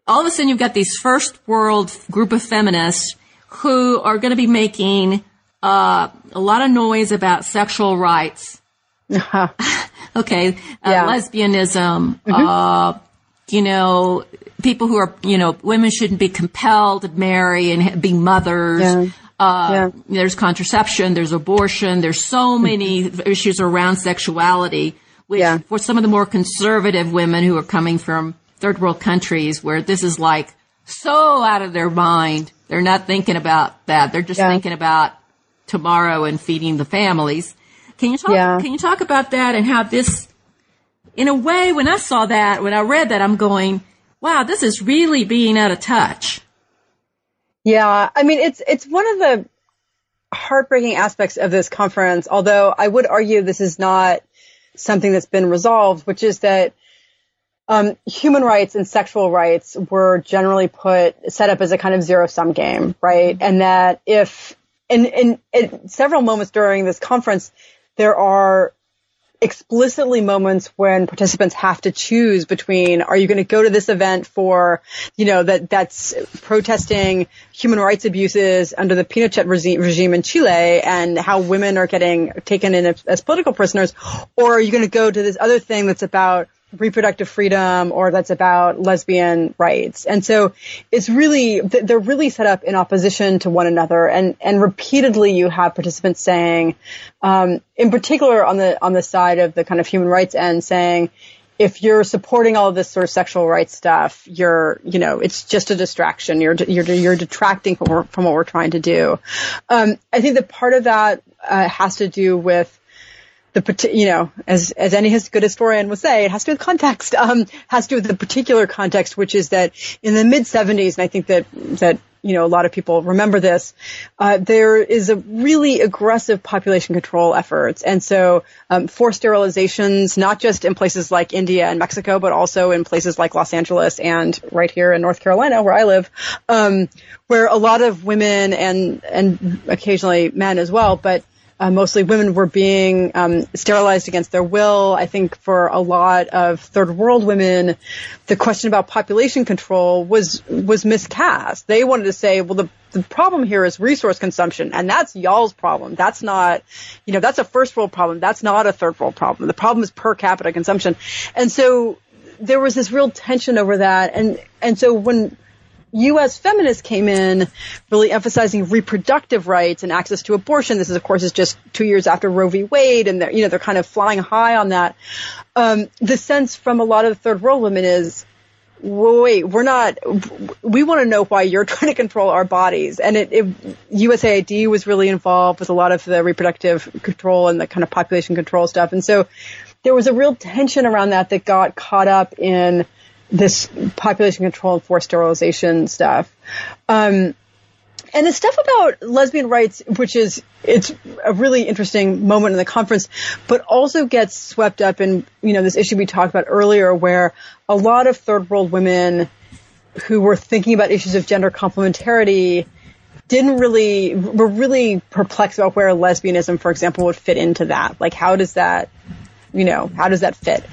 all of a sudden you've got these first world group of feminists who are going to be making uh, a lot of noise about sexual rights. Okay, uh, yeah. lesbianism, mm-hmm. You know, people who are, you know, women shouldn't be compelled to marry and be mothers. Yeah. Uh, yeah. there's contraception, there's abortion, there's so many issues around sexuality, which yeah. for some of the more conservative women who are coming from third world countries where this is like so out of their mind, they're not thinking about that. They're just thinking about tomorrow and feeding the families. Can you talk, can you talk about that and how this, in a way, when I saw that, when I read that, I'm going, wow, this is really being out of touch. Yeah, I mean, it's it's one of the heartbreaking aspects of this conference. Although I would argue this is not something that's been resolved, which is that um, human rights and sexual rights were generally put set up as a kind of zero sum game, right? And that if in, in, in several moments during this conference, there are explicitly moments when participants have to choose between are you going to go to this event for you know that that's protesting human rights abuses under the Pinochet regime in Chile and how women are getting taken in as, as political prisoners or are you going to go to this other thing that's about reproductive freedom or that's about lesbian rights. And so it's really, they're really set up in opposition to one another. And, and repeatedly you have participants saying, um, in particular on the, on the side of the kind of human rights end saying, if you're supporting all of this sort of sexual rights stuff, you're, you know, it's just a distraction. You're, you're, you're detracting from, from what we're trying to do. Um, I think that part of that uh, has to do with the you know as as any good historian would say it has to do with context. Um has to do with the particular context which is that in the mid 70s and i think that that you know a lot of people remember this uh, there is a really aggressive population control efforts. And so um, forced sterilizations not just in places like india and mexico but also in places like los angeles and right here in north carolina where i live um, where a lot of women and and occasionally men as well but uh, mostly women were being um, sterilized against their will. I think for a lot of third world women, the question about population control was was miscast. They wanted to say, well, the the problem here is resource consumption, and that's y'all's problem. That's not, you know, that's a first world problem. That's not a third world problem. The problem is per capita consumption, and so there was this real tension over that, and and so when U.S. feminists came in really emphasizing reproductive rights and access to abortion. This is, of course, is just two years after Roe v. Wade, and they're, you know, they're kind of flying high on that. Um, the sense from a lot of the third world women is, wait, we're not, we want to know why you're trying to control our bodies. And it, it, USAID was really involved with a lot of the reproductive control and the kind of population control stuff. And so there was a real tension around that that got caught up in, this population control forced sterilization stuff. Um, and the stuff about lesbian rights, which is, it's a really interesting moment in the conference, but also gets swept up in, you know, this issue we talked about earlier where a lot of third world women who were thinking about issues of gender complementarity didn't really were really perplexed about where lesbianism, for example, would fit into that. Like, how does that you know, how does that fit?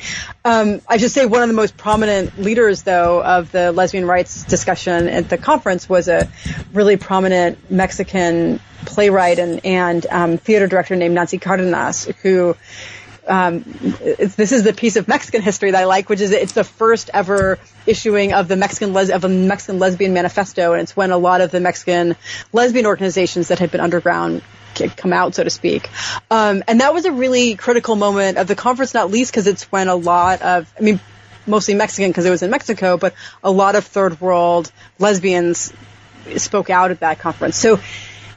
Um, I should say one of the most prominent leaders, though, of the lesbian rights discussion at the conference was a really prominent Mexican playwright and, and um, theater director named Nancy Cardenas, who um, this is the piece of Mexican history that I like, which is it's the first ever issuing of the Mexican les- of a Mexican lesbian manifesto, and it's when a lot of the Mexican lesbian organizations that had been underground come out, so to speak. Um, and that was a really critical moment of the conference, not least because it's when a lot of, I mean, mostly Mexican because it was in Mexico, but a lot of third world lesbians spoke out at that conference. So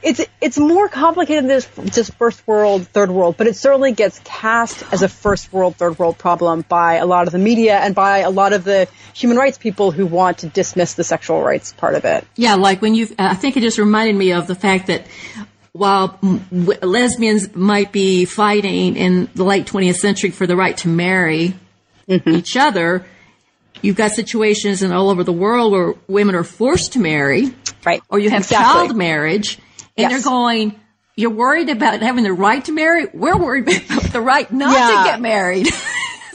it's it's more complicated than just first world, third world, but it certainly gets cast as a first world, third world problem by a lot of the media and by a lot of the human rights people who want to dismiss the sexual rights part of it. Yeah, like when you, I think it just reminded me of the fact that while lesbians might be fighting in the late 20th century for the right to marry mm-hmm. each other, you've got situations in all over the world where women are forced to marry. Right. Or you have exactly. child marriage and yes. they're going, you're worried about having the right to marry? We're worried about the right not yeah. to get married.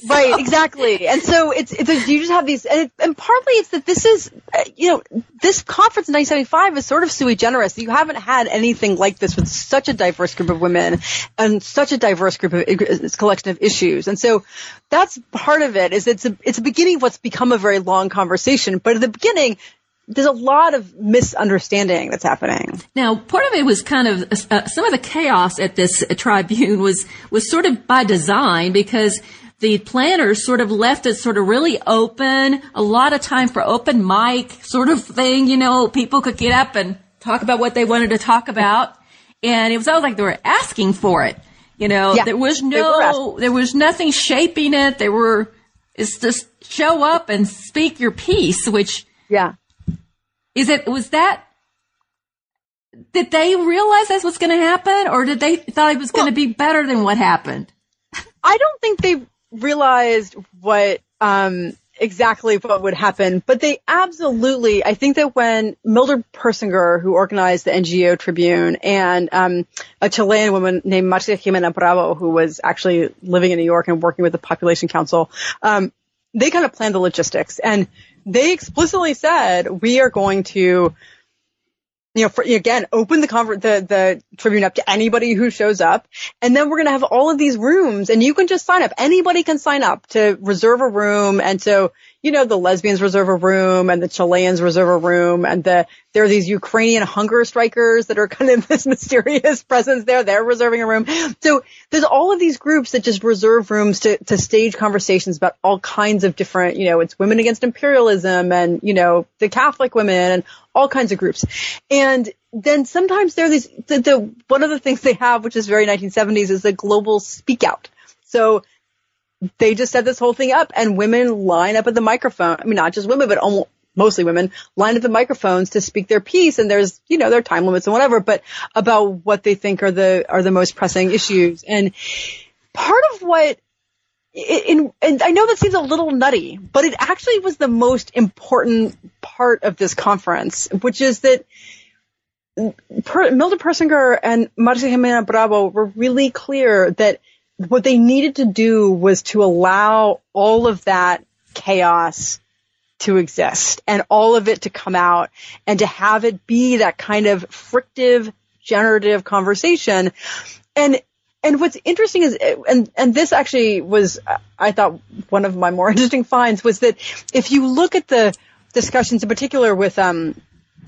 right, exactly. And so it's, it's you just have these, and, it, and partly it's that this is, uh, you know, this conference in 1975 is sort of sui generis. You haven't had anything like this with such a diverse group of women and such a diverse group of uh, collection of issues. And so that's part of it. Is it's a, it's a beginning of what's become a very long conversation. But at the beginning, there's a lot of misunderstanding that's happening. Now, part of it was kind of uh, some of the chaos at this uh, tribune was was sort of by design because the planners sort of left it sort of really open, a lot of time for open mic sort of thing. You know, people could get up and talk about what they wanted to talk about, and it was always like they were asking for it. You know, yeah, there was no, there was nothing shaping it. There were, it's just show up and speak your piece, which yeah is it, was that, did they realize that's what's going to happen or did they thought it was well, going to be better than what happened? I don't think they realized what, um, exactly what would happen, but they absolutely, I think that when Mildred Persinger, who organized the NGO Tribune, and um, a Chilean woman named Marcia Jimena Bravo, who was actually living in New York and working with the Population Council, um, they kind of planned the logistics. And they explicitly said we are going to you know, for, again, open the, conver- the, the Tribune up to anybody who shows up. And then we're going to have all of these rooms and you can just sign up. Anybody can sign up to reserve a room. And so you know, the lesbians reserve a room and the Chileans reserve a room and the, there are these Ukrainian hunger strikers that are kind of this mysterious presence there. They're reserving a room. So there's all of these groups that just reserve rooms to, to stage conversations about all kinds of different, you know, it's women against imperialism and, you know, the Catholic women and all kinds of groups. And then sometimes there are these, the, the, one of the things they have, which is very 1970s, is the global speak out. So they just set this whole thing up and women line up at the microphone. I mean, not just women, but almost mostly women line up at the microphones to speak their piece and there's, you know, their time limits and whatever, but about what they think are the, are the most pressing issues. And part of what in, and I know that seems a little nutty, but it actually was the most important part of this conference, which is that per, Mildred Persinger and Marcia Jimena Bravo were really clear that what they needed to do was to allow all of that chaos to exist and all of it to come out and to have it be that kind of frictive, generative conversation. And and what's interesting is, and, and this actually was, I thought one of my more interesting finds was that if you look at the discussions in particular with, um,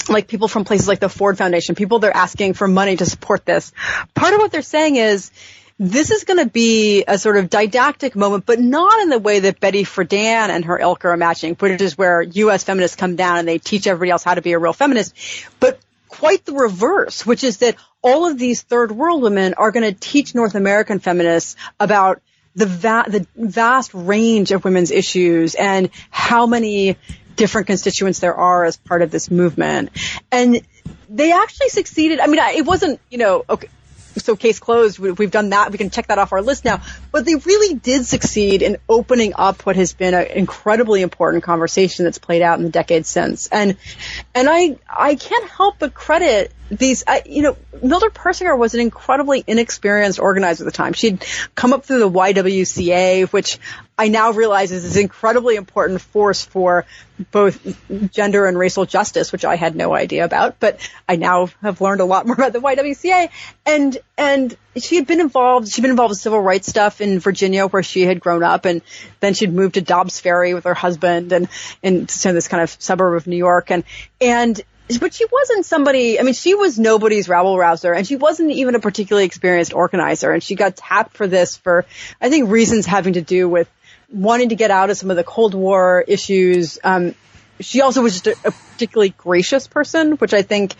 like people from places like the Ford Foundation, people they're asking for money to support this. Part of what they're saying is, this is going to be a sort of didactic moment, but not in the way that Betty Friedan and her ilk are imagining, which is where U.S. feminists come down and they teach everybody else how to be a real feminist, but quite the reverse, which is that all of these third world women are going to teach North American feminists about the, va- the vast range of women's issues and how many different constituents there are as part of this movement. And they actually succeeded. I mean, it wasn't, you know, okay, so case closed. We, we've done that. We can check that off our list now. But they really did succeed in opening up what has been an incredibly important conversation that's played out in the decades since. And and I I can't help but credit these, I, you know, Mildred Persinger was an incredibly inexperienced organizer at the time. She'd come up through the YWCA, which I now realize is an incredibly important force for both gender and racial justice, which I had no idea about, but I now have learned a lot more about the YWCA. And, and she had been involved, she'd been involved with civil rights stuff in Virginia where she had grown up and then she'd moved to Dobbs Ferry with her husband and, in so this kind of suburb of New York and, and but she wasn't somebody, I mean, she was nobody's rabble rouser and she wasn't even a particularly experienced organizer and she got tapped for this for, I think, reasons having to do with wanting to get out of some of the Cold War issues. Um, she also was just a, a, particularly gracious person, which I think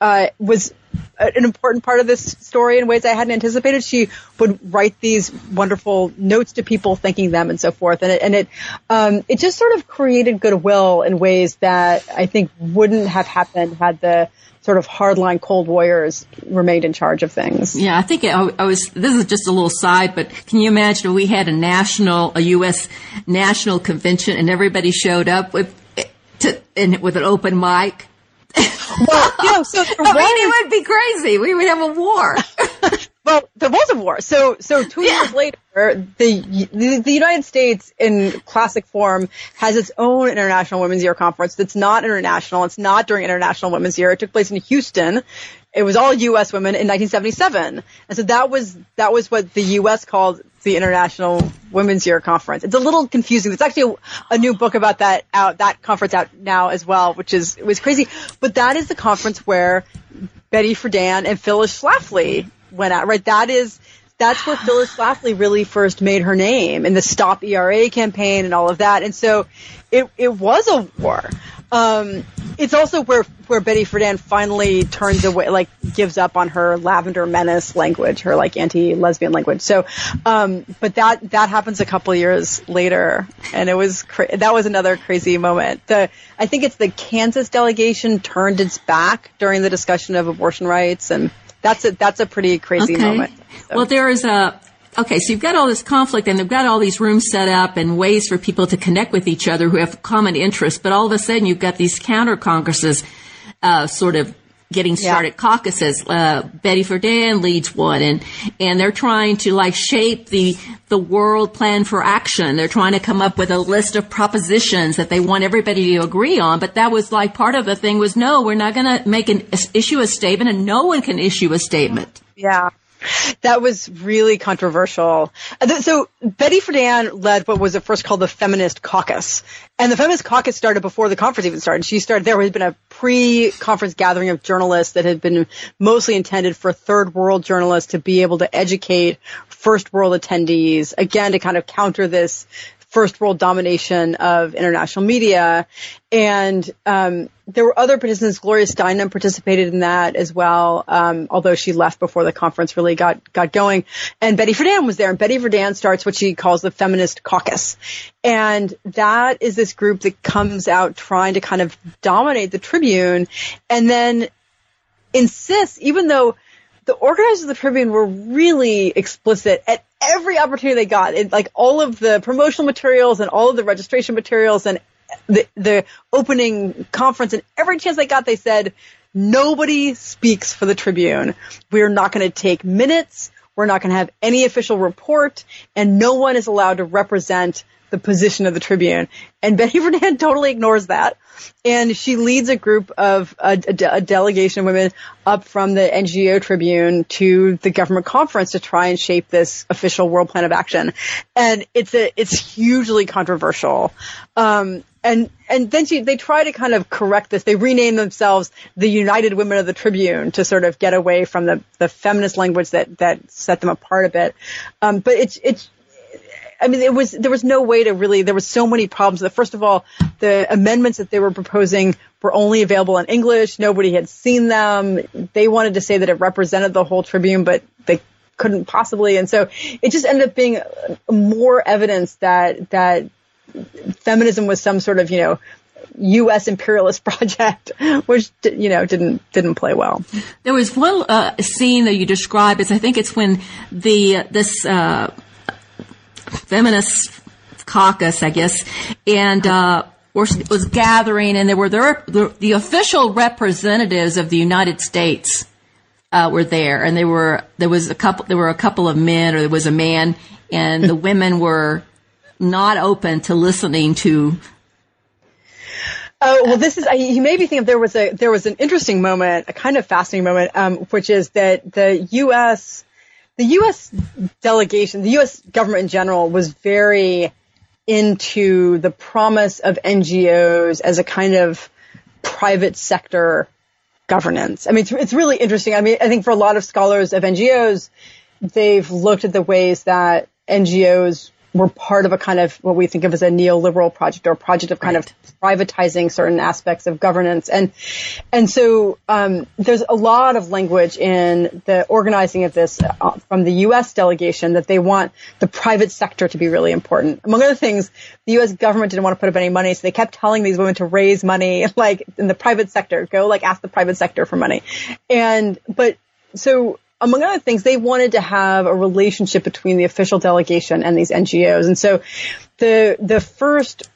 uh, was an important part of this story in ways I hadn't anticipated. She would write these wonderful notes to people, thanking them, and so forth. And it and it um, it just sort of created goodwill in ways that I think wouldn't have happened had the sort of hardline cold warriors remained in charge of things. Yeah, I think I, I was. This is just a little side, but can you imagine if we had a national, a U.S. national convention, and everybody showed up with to, and with an open mic? well, you know, so I mean, it would be crazy. We would have a war. well, there was a war. So, so two yeah. years later, the, the, the United States in classic form has its own International Women's Year conference. That's not international. It's not during International Women's Year. It took place in Houston. It was all U.S. women in 1977, and so that was that was what the U.S. called the International Women's Year Conference. It's a little confusing. There's actually a, a, new book about that out, that conference out now as well, which is, was crazy. But that is the conference where Betty Friedan and Phyllis Schlafly went out, right? That is, that's where Phyllis Schlafly really first made her name in the Stop ERA campaign and all of that. And so it, it was a war. Um, it's also where where Betty Friedan finally turns away, like gives up on her lavender menace language, her like anti-lesbian language. So, um, but that that happens a couple years later, and it was cra- that was another crazy moment. The I think it's the Kansas delegation turned its back during the discussion of abortion rights, and that's a that's a pretty crazy okay. moment. So. Well, there is a okay, so you've got all this conflict and they've got all these rooms set up and ways for people to connect with each other who have common interests, but all of a sudden you've got these counter congresses, uh, sort of getting started yeah. caucuses. Uh, Betty Friedan leads one and, and they're trying to like shape the, the world plan for action. They're trying to come up with a list of propositions that they want everybody to agree on. But that was like part of the thing was no, we're not going to make an issue a statement and no one can issue a statement. Yeah. That was really controversial. Uh, so Betty Friedan led what was at first called the Feminist Caucus. And the Feminist Caucus started before the conference even started. She started, there had been a pre-conference gathering of journalists that had been mostly intended for third world journalists to be able to educate first world attendees, again, to kind of counter this first world domination of international media. And um, there were other participants. Gloria Steinem participated in that as well, um, although she left before the conference really got got going. And Betty Friedan was there, and Betty Friedan starts what she calls the Feminist Caucus, and that is this group that comes out trying to kind of dominate the Tribune, and then insists, even though the organizers of the Tribune were really explicit at every opportunity they got. It, like all of the promotional materials and all of the registration materials and the, the opening conference and every chance they got, they said, nobody speaks for the Tribune. We're not going to take minutes. We're not going to have any official report and no one is allowed to represent the position of the Tribune. And Betty Friedan totally ignores that. And she leads a group of a, a, a, delegation of women up from the NGO Tribune to the government conference to try and shape this official world plan of action. And it's a, it's hugely controversial. Um, and and then she, they try to kind of correct this. They rename themselves the United Women of the Tribune to sort of get away from the, the feminist language that that set them apart a bit. Um, but it's it's I mean, it was there was no way to really. There was so many problems. That first of all, the amendments that they were proposing were only available in English. Nobody had seen them. They wanted to say that it represented the whole Tribune, but they couldn't possibly. And so it just ended up being more evidence that that feminism was some sort of you know U.S. imperialist project, which you know didn't didn't play well. There was one uh, scene that you describe as I think it's when the this uh, feminist caucus, I guess, and uh, was, gathering, and there were there, the, the official representatives of the United States uh, were there, and they were there was a couple there were a couple of men, or there was a man, and the women were not open to listening to. Oh well, this is you may be thinking there was a there was an interesting moment, a kind of fascinating moment, um, which is that the U.S. the U.S. delegation, the U.S. government in general, was very into the promise of NGOs as a kind of private sector governance. I mean, it's, it's really interesting. I mean, I think for a lot of scholars of NGOs, they've looked at the ways that NGOs were part of a kind of what we think of as a neoliberal project or a project of kind right. of privatizing certain aspects of governance. And, and so, um, there's a lot of language in the organizing of this uh, from the U.S. delegation that they want the private sector to be really important. Among other things, the U.S. government didn't want to put up any money, so they kept telling these women to raise money, like in the private sector, go like ask the private sector for money. And, but so among other things, they wanted to have a relationship between the official delegation and these NGOs. And so the, the first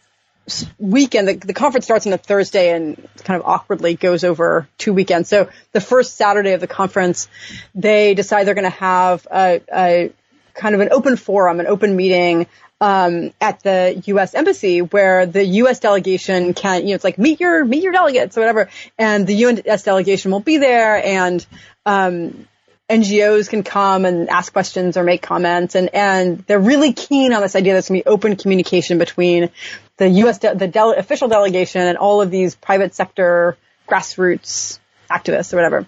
weekend, the, the conference starts on a Thursday and kind of awkwardly goes over two weekends. So the first Saturday of the conference, they decide they're going to have a, a kind of an open forum, an open meeting um, at the U.S. embassy where the U.S. delegation can, you know, it's like meet your meet your delegates or whatever, and the U.S. delegation will be there, and um, NGOs can come and ask questions or make comments, and and they're really keen on this idea that's going to be open communication between the U.S. De- the de- official delegation and all of these private sector grassroots activists or whatever.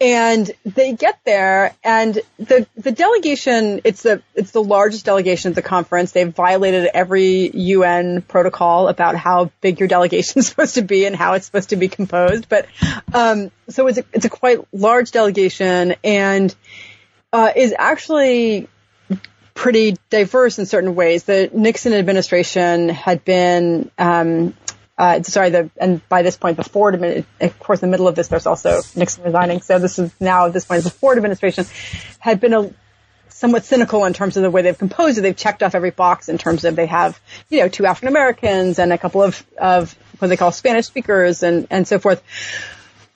And they get there and the, the delegation, it's the, it's the largest delegation at the conference. They've violated every UN protocol about how big your delegation is supposed to be and how it's supposed to be composed. But, um, so it's a, it's a quite large delegation and, uh, is actually pretty diverse in certain ways. The Nixon administration had been um, uh, sorry, the, and by this point, the Ford, of course, in the middle of this, there's also Nixon resigning. So this is now at this point, the Ford administration had been a somewhat cynical in terms of the way they've composed it. They've checked off every box in terms of they have, you know, two African Americans and a couple of, of what they call Spanish speakers and, and so forth.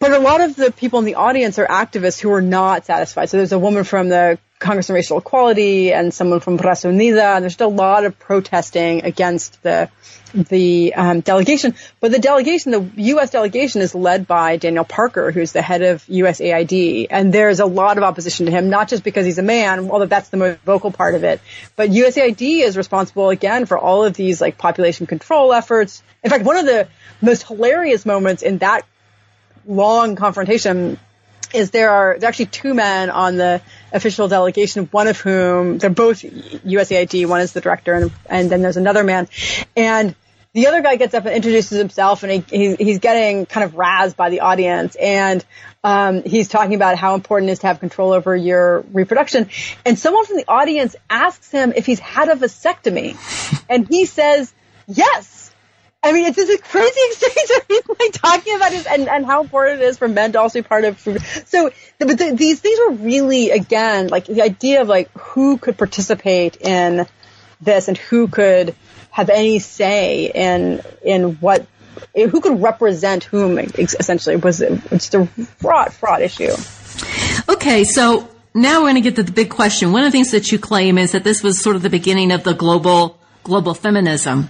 But a lot of the people in the audience are activists who are not satisfied. So there's a woman from the Congress on Racial Equality and someone from Raza Unida. And there's just a lot of protesting against the the um, delegation. But the delegation, the U.S. delegation, is led by Daniel Parker, who's the head of USAID, and there's a lot of opposition to him, not just because he's a man, although that's the most vocal part of it, but USAID is responsible again for all of these like population control efforts. In fact, one of the most hilarious moments in that long confrontation is there are actually two men on the official delegation, one of whom they're both USAID. One is the director, and and then there's another man, and the other guy gets up and introduces himself, and he, he's getting kind of razzed by the audience, and um, he's talking about how important it is to have control over your reproduction. And someone from the audience asks him if he's had a vasectomy, and he says yes. I mean, it's just a crazy exchange of he's like talking about his and, and how important it is for men to also be part of. So, but the, these things were really again like the idea of like who could participate in this and who could have any say in in what who could represent whom essentially was just a fraught fraught issue. Okay, so now we're going to get to the big question. One of the things that you claim is that this was sort of the beginning of the global global feminism.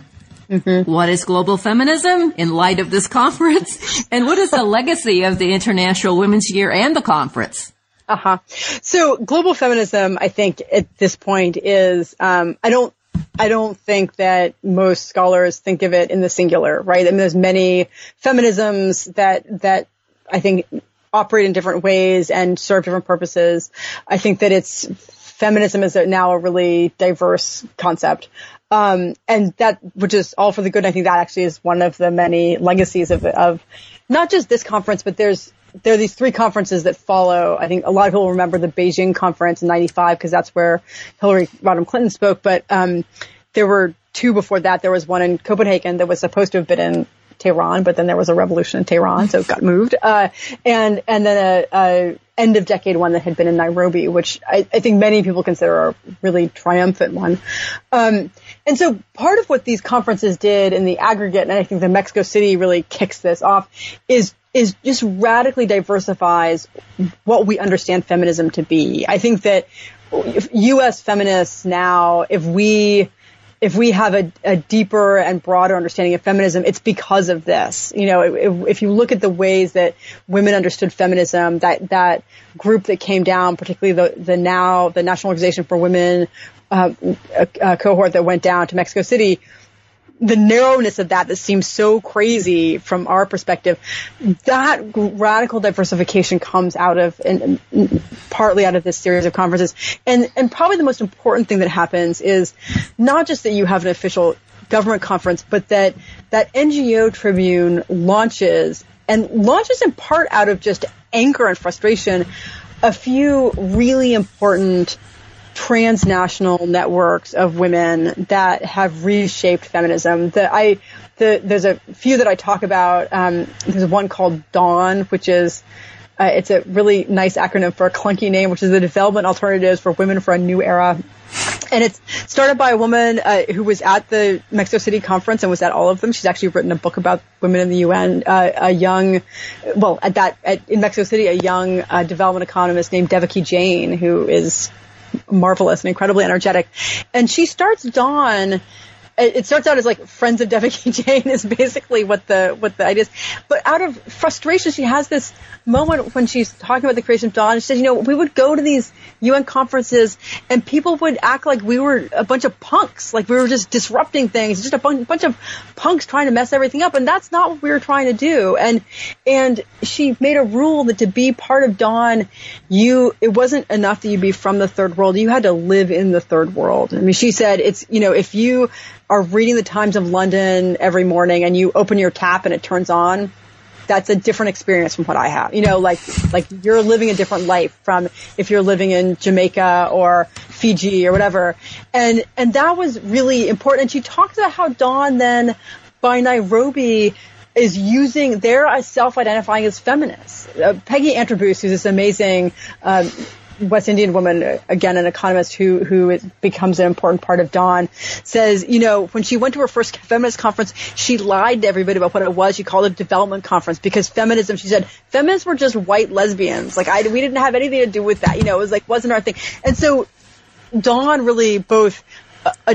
Mm-hmm. What is global feminism in light of this conference? And what is the legacy of the International Women's Year and the conference? Uh huh. So global feminism, I think at this point is, um, I don't, I don't think that most scholars think of it in the singular, right? I mean, there's many feminisms that, that I think operate in different ways and serve different purposes. I think that it's feminism is now a really diverse concept. Um, and that, which is all for the good. I think that actually is one of the many legacies of, of not just this conference, but there's, there are these three conferences that follow. I think a lot of people remember the Beijing conference in 95 because that's where Hillary Rodham Clinton spoke. But, um, there were two before that. There was one in Copenhagen that was supposed to have been in Tehran, but then there was a revolution in Tehran, so it got moved. Uh, and and then a, a, end of decade one that had been in Nairobi, which I, I think many people consider a really triumphant one. Um, and so part of what these conferences did in the aggregate, and I think the Mexico City really kicks this off, is is just radically diversifies what we understand feminism to be. I think that U.S. feminists now, if we if we have a, a, deeper and broader understanding of feminism, it's because of this. You know, if, if, you look at the ways that women understood feminism, that that group that came down, particularly the the now the National Organization for Women uh, a, a cohort that went down to Mexico City, the narrowness of that that seems so crazy from our perspective, that radical diversification comes out of and, and, partly out of this series of conferences. And and probably the most important thing that happens is not just that you have an official government conference, but that that NGO Tribune launches and launches in part out of just anger and frustration a few really important transnational networks of women that have reshaped feminism. That I, the, there's a few that I talk about. Um, there's one called Dawn, which is uh, it's a really nice acronym for a clunky name, which is the Development Alternatives for Women for a New Era. And it's started by a woman uh, who was at the Mexico City conference and was at all of them. She's actually written a book about women in the UN. Uh, a young, well, at that at, in Mexico City, a young uh, development economist named Devaki Jain, who is marvelous and incredibly energetic. And she starts Dawn it starts out as like friends of Devaki Jain is basically what the what the idea is. But out of frustration, she has this moment when she's talking about the creation of Dawn. She says, you know, we would go to these UN conferences and people would act like we were a bunch of punks, like we were just disrupting things, just a bunch, bunch of punks trying to mess everything up. And that's not what we were trying to do. And and she made a rule that to be part of Dawn, you it wasn't enough that you be from the third world. You had to live in the third world. I mean, she said it's you know if you are reading the Times of London every morning and you open your tap and it turns on, that's a different experience from what I have. You know, like like you're living a different life from if you're living in Jamaica or Fiji or whatever. And and that was really important. And she talked about how Dawn then by Nairobi is using they're self-identifying as feminists. Uh, Peggy Antrobus, who's this amazing um, West Indian woman, again, an economist who, who becomes an important part of Dawn, says, you know, when she went to her first feminist conference, she lied to everybody about what it was. She called it a development conference because feminism, she said, feminists were just white lesbians. Like, I, we didn't have anything to do with that. You know, it was like, wasn't our thing. And so Dawn really both, uh,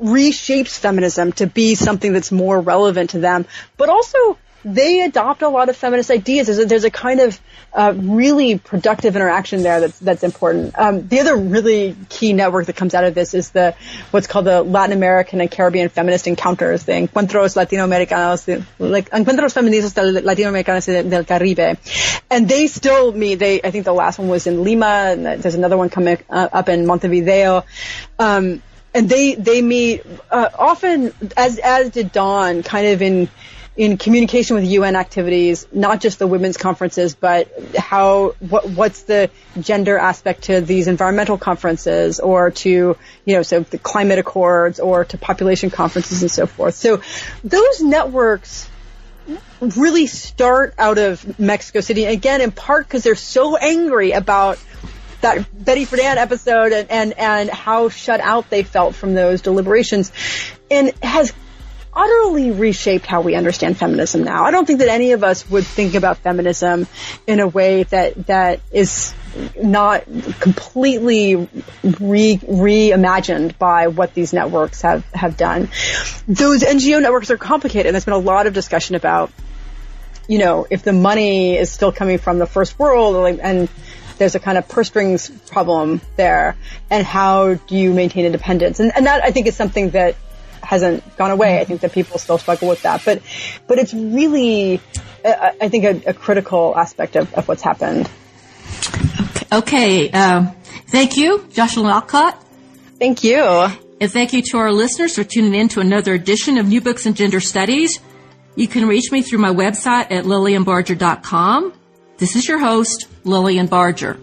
reshapes feminism to be something that's more relevant to them, but also they adopt a lot of feminist ideas. There's a, there's a kind of uh, really productive interaction there that's that's important. Um, the other really key network that comes out of this is the what's called the Latin American and Caribbean Feminist Encounters, the Encuentros Latinoamericanos, like Encuentros Feministas Latinoamericanos del Caribe, and they still meet. They I think the last one was in Lima, and there's another one coming uh, up in Montevideo. Um, and they they meet uh, often as as did Dawn, kind of in in communication with UN activities, not just the women's conferences, but how what what's the gender aspect to these environmental conferences, or to you know so the climate accords, or to population conferences and so forth. So those networks really start out of Mexico City again, in part because they're so angry about that Betty Friedan episode and, and, and how shut out they felt from those deliberations and has utterly reshaped how we understand feminism now. I don't think that any of us would think about feminism in a way that that is not completely re reimagined by what these networks have have done. Those NGO networks are complicated. and There's been a lot of discussion about, you know, if the money is still coming from the first world and there's a kind of purse strings problem there and how do you maintain independence and, and that I think is something that hasn't gone away. I think that people still struggle with that, but but it's really, I think, a, a critical aspect of, of what's happened. Okay, um, thank you, Jocelyn Olcott. Thank you. And thank you to our listeners for tuning in to another edition of New Books in Gender Studies. You can reach me through my website at lillianbarger.com. This is your host, Lillian Barger.